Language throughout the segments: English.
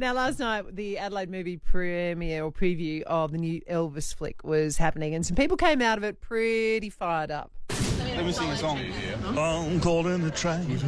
Now, last night, the Adelaide movie premiere or preview of the new Elvis flick was happening, and some people came out of it pretty fired up. Let me sing a song. I'm calling the train.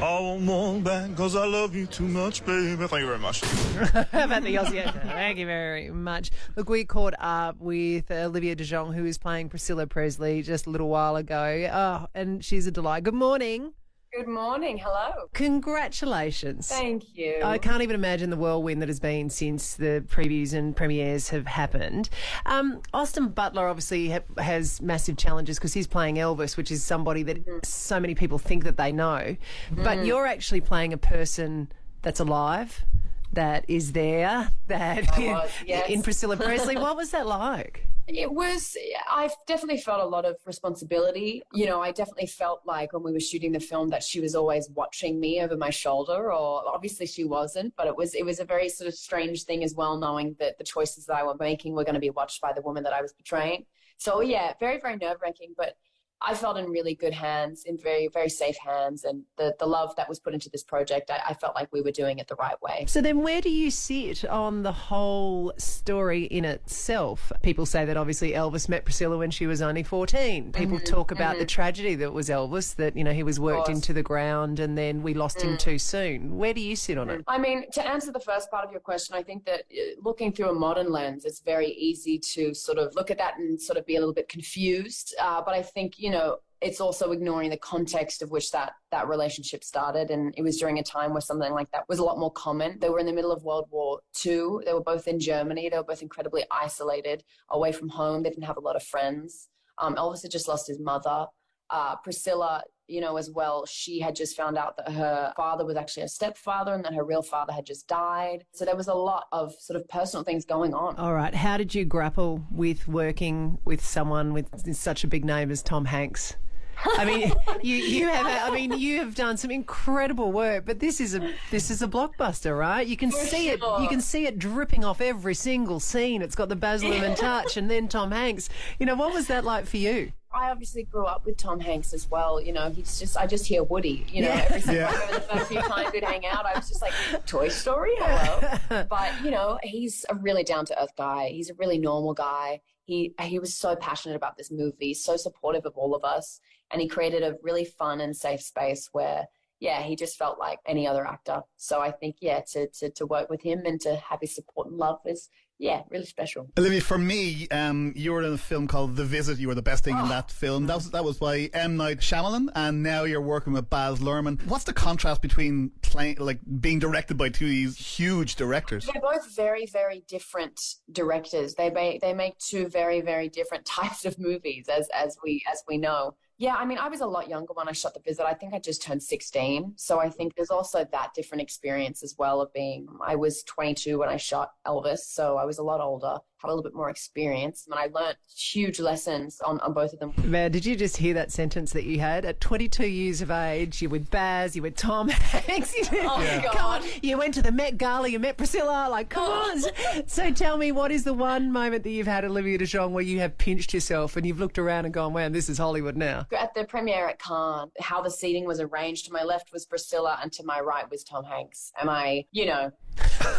I won't walk back because I love you too much, baby. Thank you very much. How about the Aussie actor? Thank you very much. Look, we caught up with Olivia DeJonge, who is playing Priscilla Presley just a little while ago. Oh, and she's a delight. Good morning. Good morning. Hello. Congratulations. Thank you. I can't even imagine the whirlwind that has been since the previews and premieres have happened. Um, Austin Butler obviously ha- has massive challenges because he's playing Elvis, which is somebody that Mm-hmm. so many people think that they know. But you're actually playing a person that's alive, that is there, that was, yes. in Priscilla Presley. what was that like? It was, I've definitely felt a lot of responsibility. You know, I definitely felt like when we were shooting the film that she was always watching me over my shoulder, or obviously she wasn't, but it was, it was a very sort of strange thing as well, knowing that the choices that I were making were going to be watched by the woman that I was portraying. So yeah, very, very nerve wracking, but I felt in really good hands, in very, very safe hands. And the, the love that was put into this project, I, I felt like we were doing it the right way. So then, where do you sit on the whole story in itself? People say that obviously Elvis met Priscilla when she was only 14. People talk about the tragedy that was Elvis, that, you know, he was worked into the ground and then we lost him too soon. Where do you sit on it? I mean, to answer the first part of your question, I think that uh, looking through a modern lens, it's very easy to sort of look at that and sort of be a little bit confused. Uh, but I think, you know, it's also ignoring the context of which that, that relationship started. And it was during a time where something like that was a lot more common. They were in the middle of World War II. They were both in Germany. They were both incredibly isolated, away from home. They didn't have a lot of friends. Um, Elvis had just lost his mother. Uh, Priscilla, you know, as well, she had just found out that her father was actually a stepfather and that her real father had just died. So there was a lot of sort of personal things going on. All right. How did you grapple with working with someone with such a big name as Tom Hanks? I mean, you, you have. I mean, you have done some incredible work, but this is a this is a blockbuster, right? You can see it. You can see it dripping off every single scene. It's got the Baz Luhrmann touch, and then Tom Hanks. You know, what was that like for you? I obviously grew up with Tom Hanks as well. You know, he's just, I just hear Woody, you know, every single Yeah. Remember the first few times we'd hang out, I was just like, Toy Story, hello. but, you know, he's a really down to earth guy. He's a really normal guy. He, he was so passionate about this movie, so supportive of all of us. And he created a really fun and safe space where, yeah, he just felt like any other actor. So I think, yeah, to, to, to work with him and to have his support and love is, yeah, really special. Olivia, for me, um, you were in a film called The Visit. You were the best thing in that film. That was that was by M Night Shyamalan, and now you're working with Baz Luhrmann. What's the contrast between playing, like being directed by two of these huge directors? They're both very, very different directors. They make they make two very, very different types of movies, as as we as we know. Yeah, I mean, I was a lot younger when I shot the visit. I think I just turned sixteen, so I think there's also that different experience as well of being. I was 22 when I shot Elvis, so I was a lot older, had a little bit more experience, and I learnt huge lessons on, on both of them. Man, did you just hear that sentence that you had? At 22 years of age, you're with Baz, you're with Tom Hanks. You did- Oh, Yeah. Come on, you went to the Met Gala, you met Priscilla. Like, come oh. on. So tell me, what is the one moment that you've had, Olivia DeJonge, where you have pinched yourself and you've looked around and gone, man, this is Hollywood now? At the premiere at Cannes, how the seating was arranged, to my left was Priscilla and to my right was Tom Hanks. And I, you know,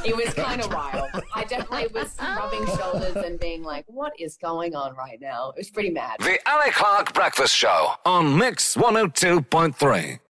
it was kind of wild. I definitely was rubbing shoulders and being like, what is going on right now? It was pretty mad. The Ali Clarke Breakfast Show on Mix 102.3.